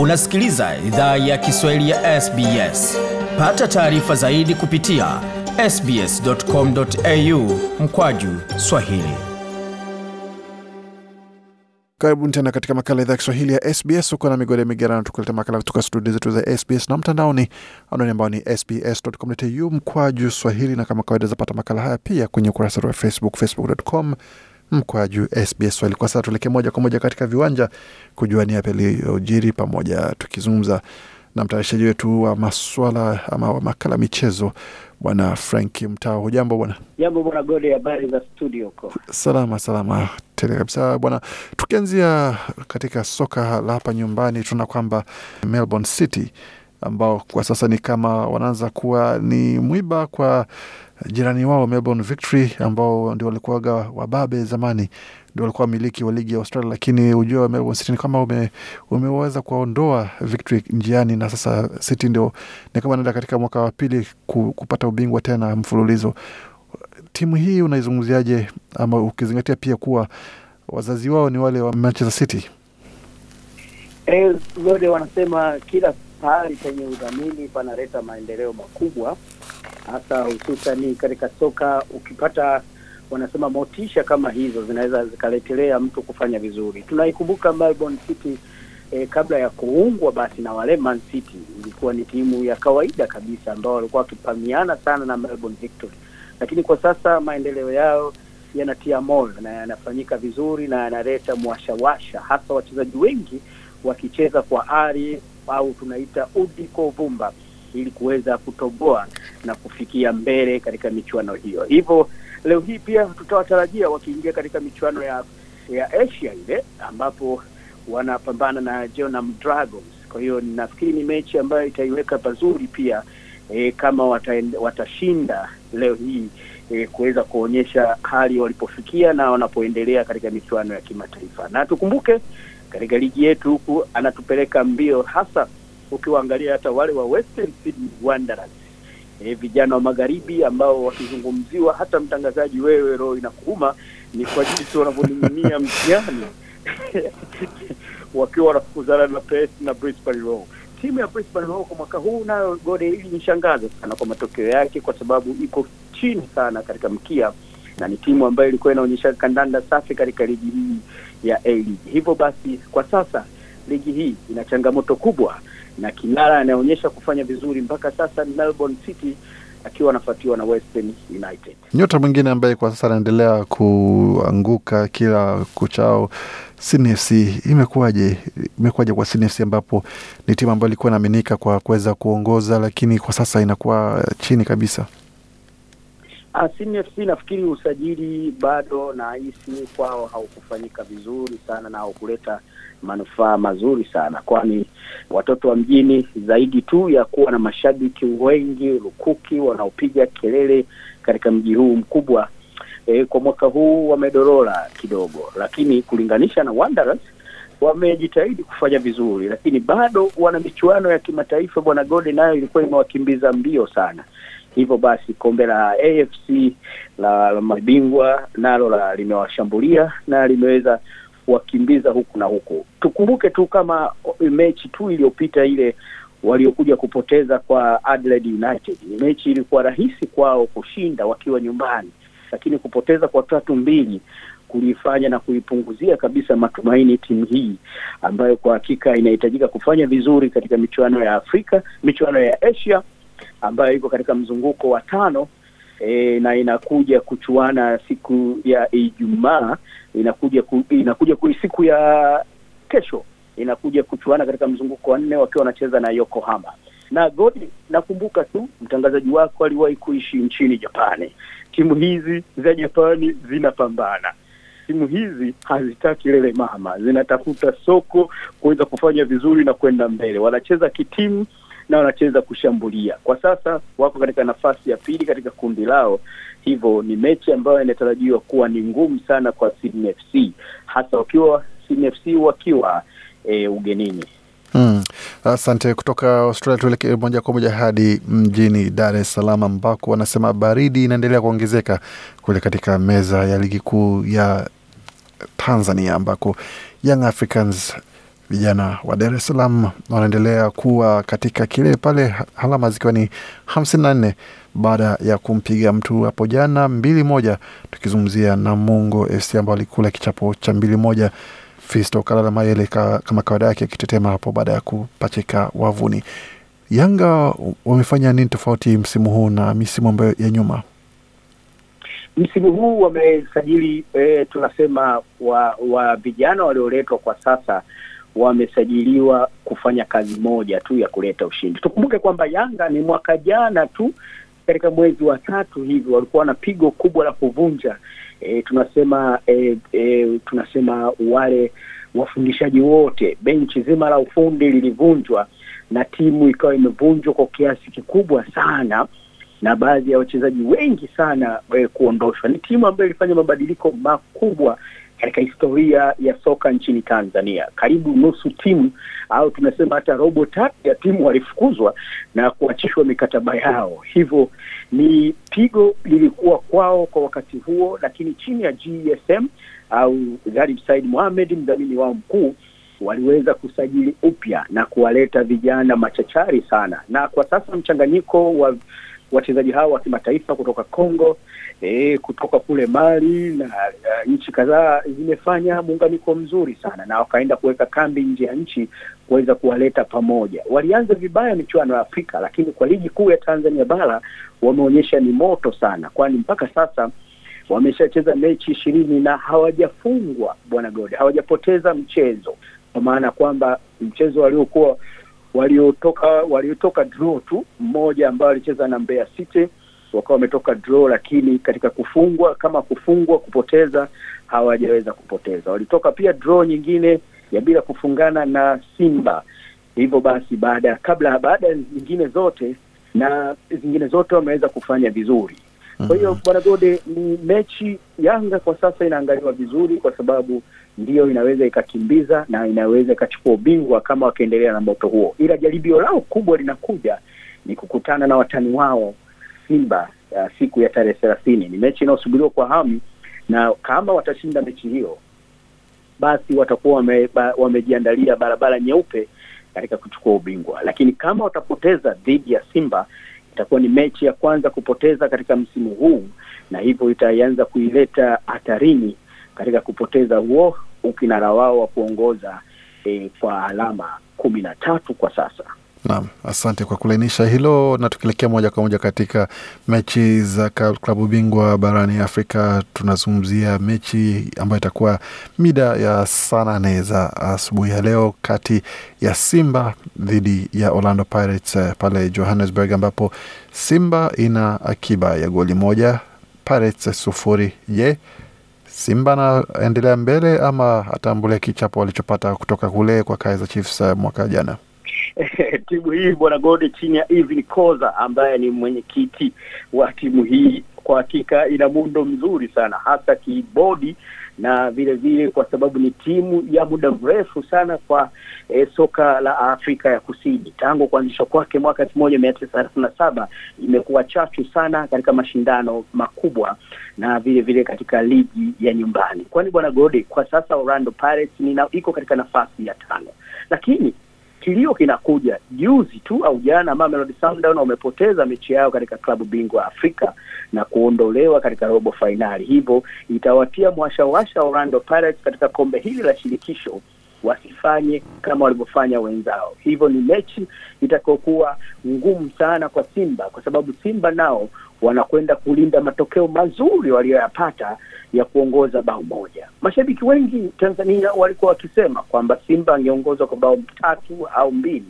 Unasikiliza idhaa ya Kiswahili ya SBS. Pata taarifa zaidi kupitia sbs.com.au mkwaju swahili. Karibuni tena katika makala idhaa ya Kiswahili ya SBS. Uko na migode migerano, tukuleta makala kutoka studio zetu za SBS na mtandaoni anwani ambao ni sbs.com.au mkwaju swahili, na kama kawaida zapata makala haya pia kwenye ukurasa wa Facebook, facebook.com mkwaju SBS Swahili. Kwa sasa tuelekee moja kwa moja katika viwanja kujua ni yapi yaliyojiri, pamoja tukizungumza na mtayarishaji wetu wa maswala ama wa makala michezo, Bwana Frank Mtao. Hujambo bwana? Jambo bwana Gode, habari za studio huko? Salama salama tele kabisa bwana. Tukianzia katika soka la hapa nyumbani, tunaona kwamba Melbourne City ambao kwa sasa ni kama wanaanza kuwa ni mwiba kwa jirani wao Melbourne Victory ambao ndio walikuwaga wababe zamani, ndio walikuwa wamiliki wa ligi ya Australia, lakini ujio wa Melbourne City ni kama ume, umeweza kuwaondoa Victory njiani, na sasa City ndio ni kama naenda katika mwaka wa pili ku, kupata ubingwa tena mfululizo. Timu hii unaizungumziaje, ama ukizingatia pia kuwa wazazi wao ni wale wa Manchester City? Eh, wanasema kila pahali penye udhamini panaleta maendeleo makubwa, hasa hususani katika soka. Ukipata wanasema motisha kama hizo zinaweza zikaletelea mtu kufanya vizuri. Tunaikumbuka Melbourne City eh, kabla ya kuungwa basi na wale Man City, ilikuwa ni timu ya kawaida kabisa ambao walikuwa wakipamiana sana na Melbourne Victory, lakini kwa sasa maendeleo yao yanatia moyo na yanafanyika vizuri na yanaleta mwashawasha, hasa wachezaji wengi wakicheza kwa ari au tunaita udi kwa uvumba ili kuweza kutoboa na kufikia mbele katika michuano hiyo. Hivyo leo hii pia tutawatarajia wakiingia katika michuano ya ya Asia ile ambapo wanapambana na Jeonnam Dragons. Kwa hiyo nafikiri ni mechi ambayo itaiweka pazuri pia e, kama wataende, watashinda leo hii e, kuweza kuonyesha hali walipofikia na wanapoendelea katika michuano ya kimataifa. Na tukumbuke katika ligi yetu huku anatupeleka mbio, hasa ukiwaangalia hata wale wa Western Sydney Wanderers e, vijana wa magharibi ambao wakizungumziwa, hata mtangazaji wewe roho inakuuma ni kwa jinsi wanavyoning'inia mtihani wakiwa wanafukuzana na Perth na Brisbane Roar. Timu ya Brisbane Roar kwa mwaka huu nayo Gode, hili nishangaza sana kwa matokeo yake, kwa sababu iko chini sana katika mkia na ni timu ambayo ilikuwa inaonyesha kandanda safi katika ligi hii ya A-League. Hivyo basi kwa sasa ligi hii ina changamoto kubwa na kinara anayeonyesha kufanya vizuri mpaka sasa ni Melbourne City akiwa anafuatiwa na Western United. Nyota mwingine ambaye kwa sasa anaendelea kuanguka kila kuchao Sydney FC, imekuwaje? Imekuwaje kwa Sydney ambapo ni timu ambayo ilikuwa inaaminika kwa kuweza kuongoza, lakini kwa sasa inakuwa chini kabisa? Ah, Sydney FC nafikiri usajili bado na hisi kwao haukufanyika vizuri sana na haukuleta manufaa mazuri sana, kwani watoto wa mjini zaidi tu ya kuwa na mashabiki wengi lukuki wanaopiga kelele katika mji huu mkubwa e, kwa mwaka huu wamedorora kidogo, lakini kulinganisha na Wanderers wamejitahidi kufanya vizuri, lakini bado wana michuano ya kimataifa. Bwana Gode nayo ilikuwa imewakimbiza mbio sana hivyo basi kombe la AFC la, la mabingwa nalo la limewashambulia na limeweza kuwakimbiza huku na huku. Tukumbuke tu kama mechi tu iliyopita ile waliokuja kupoteza kwa Adelaide United, mechi ilikuwa rahisi kwao kushinda wakiwa nyumbani, lakini kupoteza kwa tatu mbili kulifanya na kuipunguzia kabisa matumaini timu hii ambayo kwa hakika inahitajika kufanya vizuri katika michuano ya Afrika, michuano ya Asia ambayo iko katika mzunguko wa tano e, na inakuja kuchuana siku ya Ijumaa, inakuja ku, inakuja ku, siku ya kesho inakuja kuchuana katika mzunguko wa nne wakiwa wanacheza na Yokohama na Godi. Nakumbuka tu mtangazaji wako aliwahi kuishi nchini Japani. Timu hizi za Japani zinapambana timu hizi hazitaki lele mama, zinatafuta soko kuweza kufanya vizuri na kwenda mbele. Wanacheza kitimu na wanacheza kushambulia. Kwa sasa wako katika nafasi ya pili katika kundi lao, hivyo ni mechi ambayo inatarajiwa kuwa ni ngumu sana kwa Sydney FC, hasa wakiwa Sydney FC wakiwa e, ugenini. Hmm. Asante. Kutoka Australia tuelekee moja kwa moja hadi mjini Dar es Salaam ambako wanasema baridi inaendelea kuongezeka kule katika meza ya ligi kuu ya Tanzania ambako Young Africans vijana wa Dar es Salaam wanaendelea kuwa katika kile pale, alama zikiwa ni hamsini na nne baada ya kumpiga mtu hapo jana mbili moja, tukizungumzia Namungo FC ambao alikula kichapo cha mbili moja. Fisto Kalala Mayele ka, kama kawaida yake akitetema hapo baada ya kupachika wavuni. Yanga wamefanya nini tofauti msimu huu na misimu ambayo ya nyuma? Msimu huu wamesajili e, tunasema wa vijana walioletwa kwa sasa wamesajiliwa kufanya kazi moja tu ya kuleta ushindi. Tukumbuke kwamba Yanga ni mwaka jana tu katika mwezi wa tatu hivi walikuwa na pigo kubwa la kuvunja e, tunasema e, e, tunasema wale wafundishaji wote, benchi zima la ufundi lilivunjwa na timu ikawa imevunjwa kwa kiasi kikubwa sana na baadhi ya wachezaji wengi sana e, kuondoshwa. Ni timu ambayo ilifanya mabadiliko makubwa katika historia ya soka nchini Tanzania. Karibu nusu timu au tunasema hata robo tatu ya timu walifukuzwa na kuachishwa mikataba yao. Hivyo ni pigo lilikuwa kwao kwa wakati huo, lakini chini ya GSM au Gharib Said Mohamed, mdhamini wao mkuu, waliweza kusajili upya na kuwaleta vijana machachari sana, na kwa sasa mchanganyiko wa wachezaji hao wa kimataifa kutoka Congo e, kutoka kule Mali na uh, nchi kadhaa zimefanya muunganiko mzuri sana, na wakaenda kuweka kambi nje ya nchi kuweza kuwaleta pamoja. Walianza vibaya michuano ya Afrika, lakini kwa ligi kuu ya Tanzania bara wameonyesha ni moto sana, kwani mpaka sasa wameshacheza mechi ishirini na hawajafungwa, bwana Gode, hawajapoteza mchezo, kwa maana kwamba mchezo waliokuwa waliotoka waliotoka draw tu mmoja ambayo alicheza na Mbeya City wakawa wametoka draw, lakini katika kufungwa kama kufungwa kupoteza hawajaweza kupoteza. Walitoka pia draw nyingine ya bila kufungana na Simba. Hivyo basi baada kabla baada ya zingine zote na zingine zote wameweza kufanya vizuri. Kwa hiyo bwana Gode, ni mechi Yanga kwa sasa inaangaliwa vizuri kwa sababu ndiyo inaweza ikakimbiza na inaweza ikachukua ubingwa kama wakiendelea na moto huo, ila jaribio lao kubwa linakuja ni kukutana na watani wao Simba uh, siku ya tarehe thelathini. Ni mechi inayosubiriwa kwa hamu, na kama watashinda mechi hiyo, basi watakuwa wame, ba, wamejiandalia barabara nyeupe katika kuchukua ubingwa, lakini kama watapoteza dhidi ya Simba itakuwa ni mechi ya kwanza kupoteza katika msimu huu, na hivyo itaanza kuileta hatarini katika kupoteza huo ukinara wao wa kuongoza e, kwa alama kumi na tatu kwa sasa. Naam, asante kwa kulainisha hilo, na tukielekea moja kwa moja katika mechi za klabu bingwa barani Afrika, tunazungumzia mechi ambayo itakuwa mida ya saa nane za asubuhi ya leo kati ya Simba dhidi ya Orlando Pirates pale Johannesburg, ambapo Simba ina akiba ya goli moja, Pirates sufuri. Je, Simba anaendelea mbele ama atambulia kichapo walichopata kutoka kule kwa Kaizer Chiefs mwaka jana? timu hii bwana Gode chini ya Evan Koza ambaye ni mwenyekiti wa timu hii, kwa hakika ina muundo mzuri sana, hasa kibodi na vile vile kwa sababu ni timu ya muda mrefu sana kwa e, soka la Afrika ya Kusini. Tangu kuanzishwa kwake mwaka elfu moja mia tisa thelathini na saba imekuwa chachu sana katika mashindano makubwa na vile vile katika ligi ya nyumbani, kwani bwana Gode, kwa sasa Orlando Pirates iko katika nafasi ya tano, lakini kilio kinakuja. Juzi tu au jana, Mamelodi Sundowns wamepoteza mechi yao katika klabu bingwa Afrika na kuondolewa katika robo fainali, hivyo itawatia mwashawasha Orlando Pirates katika kombe hili la shirikisho wasifanye kama walivyofanya wenzao. Hivyo ni mechi itakayokuwa ngumu sana kwa Simba, kwa sababu Simba nao wanakwenda kulinda matokeo mazuri waliyoyapata ya kuongoza bao moja. Mashabiki wengi Tanzania walikuwa wakisema kwamba Simba angeongozwa kwa bao tatu au mbili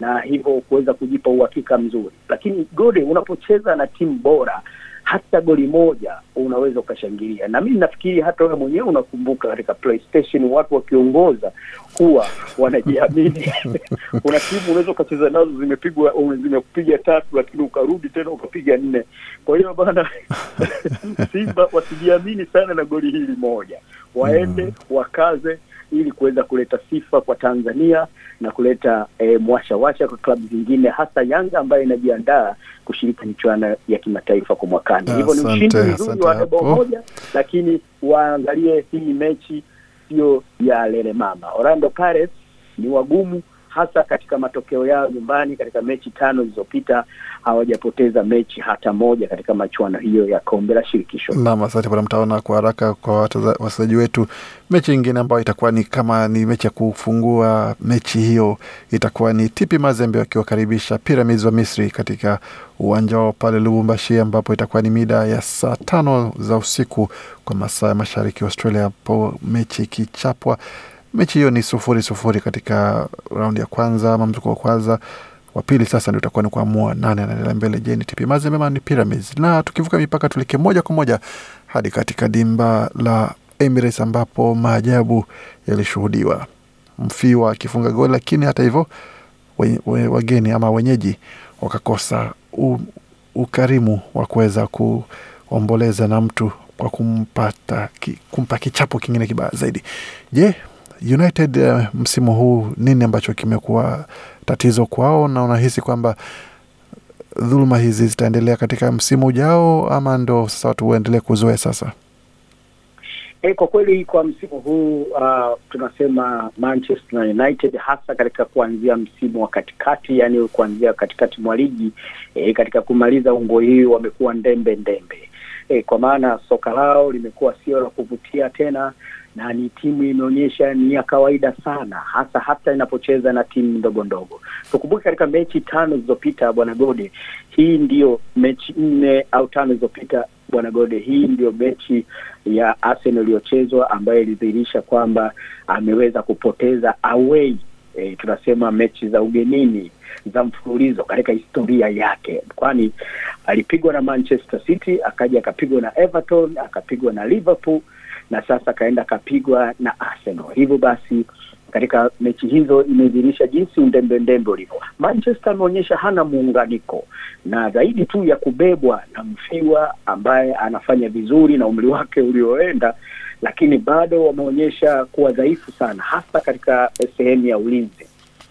na hivyo kuweza kujipa uhakika mzuri, lakini Gode, unapocheza na timu bora hata goli moja unaweza ukashangilia, na mimi nafikiri hata wewe mwenyewe unakumbuka katika PlayStation watu wakiongoza huwa wanajiamini. Kuna timu unaweza ukacheza nazo zimepigwa zimekupiga tatu, lakini ukarudi tena ukapiga nne. Kwa hiyo bana Simba wasijiamini sana na goli hili moja, waende mm, wakaze ili kuweza kuleta sifa kwa Tanzania na kuleta e, mwashawasha kwa klabu zingine hasa Yanga ambayo inajiandaa kushiriki michuano ya kimataifa kwa mwakani. Hivyo ni ushindi mzuri wa bao moja, lakini waangalie hii mechi sio ya lele mama. Orlando Pirates ni wagumu hasa katika matokeo yao nyumbani. Katika mechi tano zilizopita hawajapoteza mechi hata moja katika machuano hiyo ya kombe la shirikisho. Naam, asante bwana Mtaona. Kwa haraka kwa wachezaji wetu, mechi nyingine ambayo itakuwa ni kama ni mechi ya kufungua mechi hiyo itakuwa ni TP Mazembe wakiwakaribisha Pyramids wa Misri katika uwanja wao pale Lubumbashi, ambapo itakuwa ni mida ya saa tano za usiku kwa masaa ya mashariki Australia, hapo mechi ikichapwa. Mechi hiyo ni sufuri sufuri katika raundi ya kwanza ama mzuko wa kwanza wa pili sasa ndio utakuwa ni kuamua nane anaendelea mbele. Je, ni TP Mazembe ni Pyramids? Na tukivuka mipaka tuleke moja kwa moja hadi katika dimba la Emirates ambapo maajabu yalishuhudiwa, Mfiwa akifunga goli, lakini hata hivyo wageni ama wenyeji wakakosa u, ukarimu wa kuweza kuomboleza na mtu kwa kumpata ki, kumpa kichapo kingine kibaya zaidi. Je, United uh, msimu huu nini ambacho kimekuwa tatizo kwao, na unahisi kwamba dhuluma hizi zitaendelea katika msimu ujao ama ndo sasa watu waendelee kuzoea sasa? Hey, kwa kweli kwa msimu huu uh, tunasema Manchester United hasa katika kuanzia msimu wa katikati, yani kuanzia katikati mwa ligi eh, katika kumaliza ungo hii wamekuwa ndembe ndembe eh, kwa maana soka lao limekuwa sio la kuvutia tena, na ni timu imeonyesha ni ya kawaida sana, hasa hata inapocheza na timu ndogo ndogo. Tukumbuke katika mechi tano zilizopita, bwana Gode, hii ndiyo mechi nne au tano zilizopita bwana Gode, hii ndio mechi ya Arsenal iliyochezwa ambayo ilidhihirisha kwamba ameweza kupoteza away e, tunasema mechi za ugenini za mfululizo katika historia yake, kwani alipigwa na Manchester City, akaja akapigwa na Everton, akapigwa na Liverpool na sasa akaenda akapigwa na Arsenal. Hivyo basi katika mechi hizo imedhihirisha jinsi undembe ndembe ulivyo. Manchester ameonyesha hana muunganiko na zaidi tu ya kubebwa na Mfiwa ambaye anafanya vizuri na umri wake ulioenda, lakini bado wameonyesha kuwa dhaifu sana, hasa katika sehemu ya ulinzi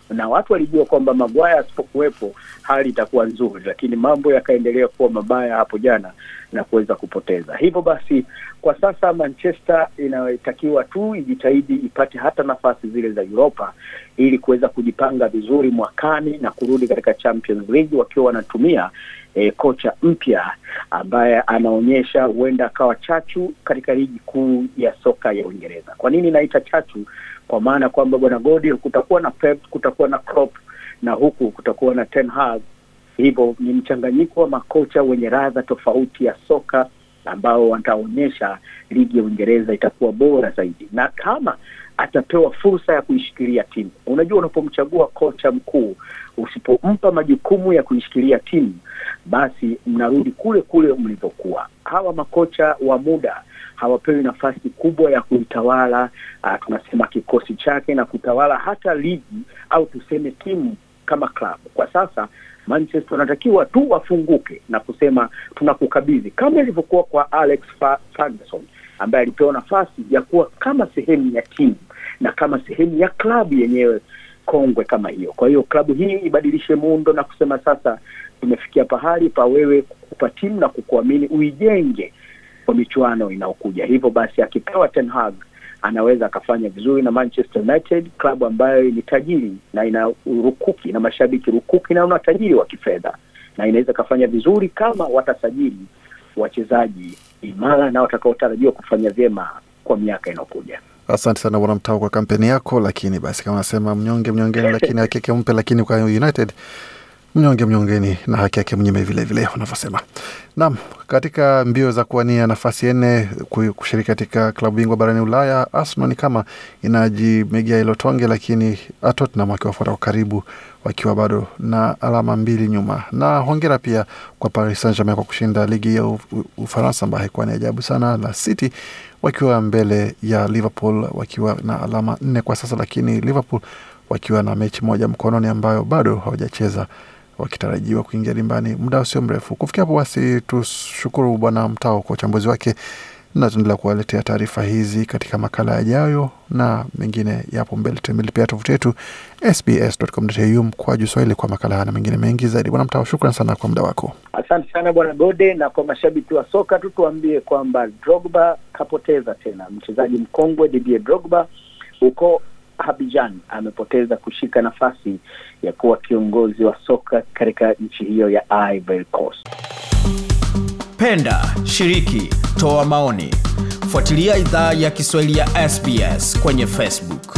na watu walijua kwamba Maguire asipokuwepo hali itakuwa nzuri, lakini mambo yakaendelea kuwa mabaya hapo jana na kuweza kupoteza. Hivyo basi, kwa sasa Manchester inayotakiwa tu ijitahidi ipate hata nafasi zile za Europa ili kuweza kujipanga vizuri mwakani na kurudi katika Champions League wakiwa wanatumia e, kocha mpya ambaye anaonyesha huenda akawa chachu katika ligi kuu ya soka ya Uingereza. Kwa nini naita chachu? Kwa maana kwamba bwana Godi, kutakuwa na Pep, kutakuwa na Klopp na huku kutakuwa na Ten Hag. Hivyo ni mchanganyiko wa makocha wenye radha tofauti ya soka ambao wataonyesha ligi ya Uingereza itakuwa bora zaidi, na kama atapewa fursa ya kuishikilia timu. Unajua, unapomchagua kocha mkuu, usipompa majukumu ya kuishikilia timu, basi mnarudi kule kule mlivyokuwa. Hawa makocha wa muda hawapewi nafasi kubwa ya kuitawala uh, tunasema kikosi chake na kutawala hata ligi au tuseme timu kama klabu. Kwa sasa Manchester wanatakiwa tu wafunguke na kusema tunakukabidhi, kama ilivyokuwa kwa Alex Ferguson ambaye alipewa nafasi ya kuwa kama sehemu ya timu na kama sehemu ya klabu yenyewe kongwe kama hiyo. Kwa hiyo klabu hii ibadilishe muundo na kusema sasa tumefikia pahali pa wewe kukupa timu na kukuamini uijenge kwa michuano inayokuja. Hivyo basi akipewa Ten Hag anaweza akafanya vizuri na Manchester United, klabu ambayo ni tajiri na ina rukuki na mashabiki rukuki na una tajiri wa kifedha, na inaweza ikafanya vizuri kama watasajili wachezaji imara na watakaotarajiwa kufanya vyema kwa miaka inayokuja. Asante sana bwana Mtao kwa kampeni yako, lakini basi kama nasema mnyonge mnyongeni, lakini akeke mpe, lakini kwa United mnyonge mnyongeni na haki yake mnyime vilevile vile wanavyosema. Naam, katika mbio za kuwania nafasi ya nne kushiriki katika klabu bingwa barani Ulaya, Arsenal ni kama inajimegea hilo tonge, lakini Tottenham wakiwafuata kwa karibu wakiwa bado na alama mbili nyuma. Na hongera pia kwa Paris Saint-Germain kwa kushinda ligi ya Ufaransa ambayo haikuwa ni ajabu sana, la City wakiwa mbele ya Liverpool wakiwa na alama nne kwa sasa, lakini Liverpool wakiwa na mechi moja mkononi ambayo bado hawajacheza wakitarajiwa kuingia dimbani muda usio mrefu. Kufikia hapo basi, tushukuru Bwana Mtao kwa uchambuzi wake, na tuendelea kuwaletea taarifa hizi katika makala yajayo na mengine yapo mbele. Tembelea pia tovuti yetu sbs.com.au mkwaju Swahili kwa makala haya na mengine mengi zaidi. Bwana Mtao, shukran sana kwa muda wako. Asante sana Bwana Gode, na kwa mashabiki wa soka tu tuambie kwamba Drogba kapoteza tena, mchezaji mkongwe Didier Drogba huko Abidjan amepoteza kushika nafasi ya kuwa kiongozi wa soka katika nchi hiyo ya Ivory Coast. Penda, shiriki, toa maoni. Fuatilia idhaa ya Kiswahili ya SBS kwenye Facebook.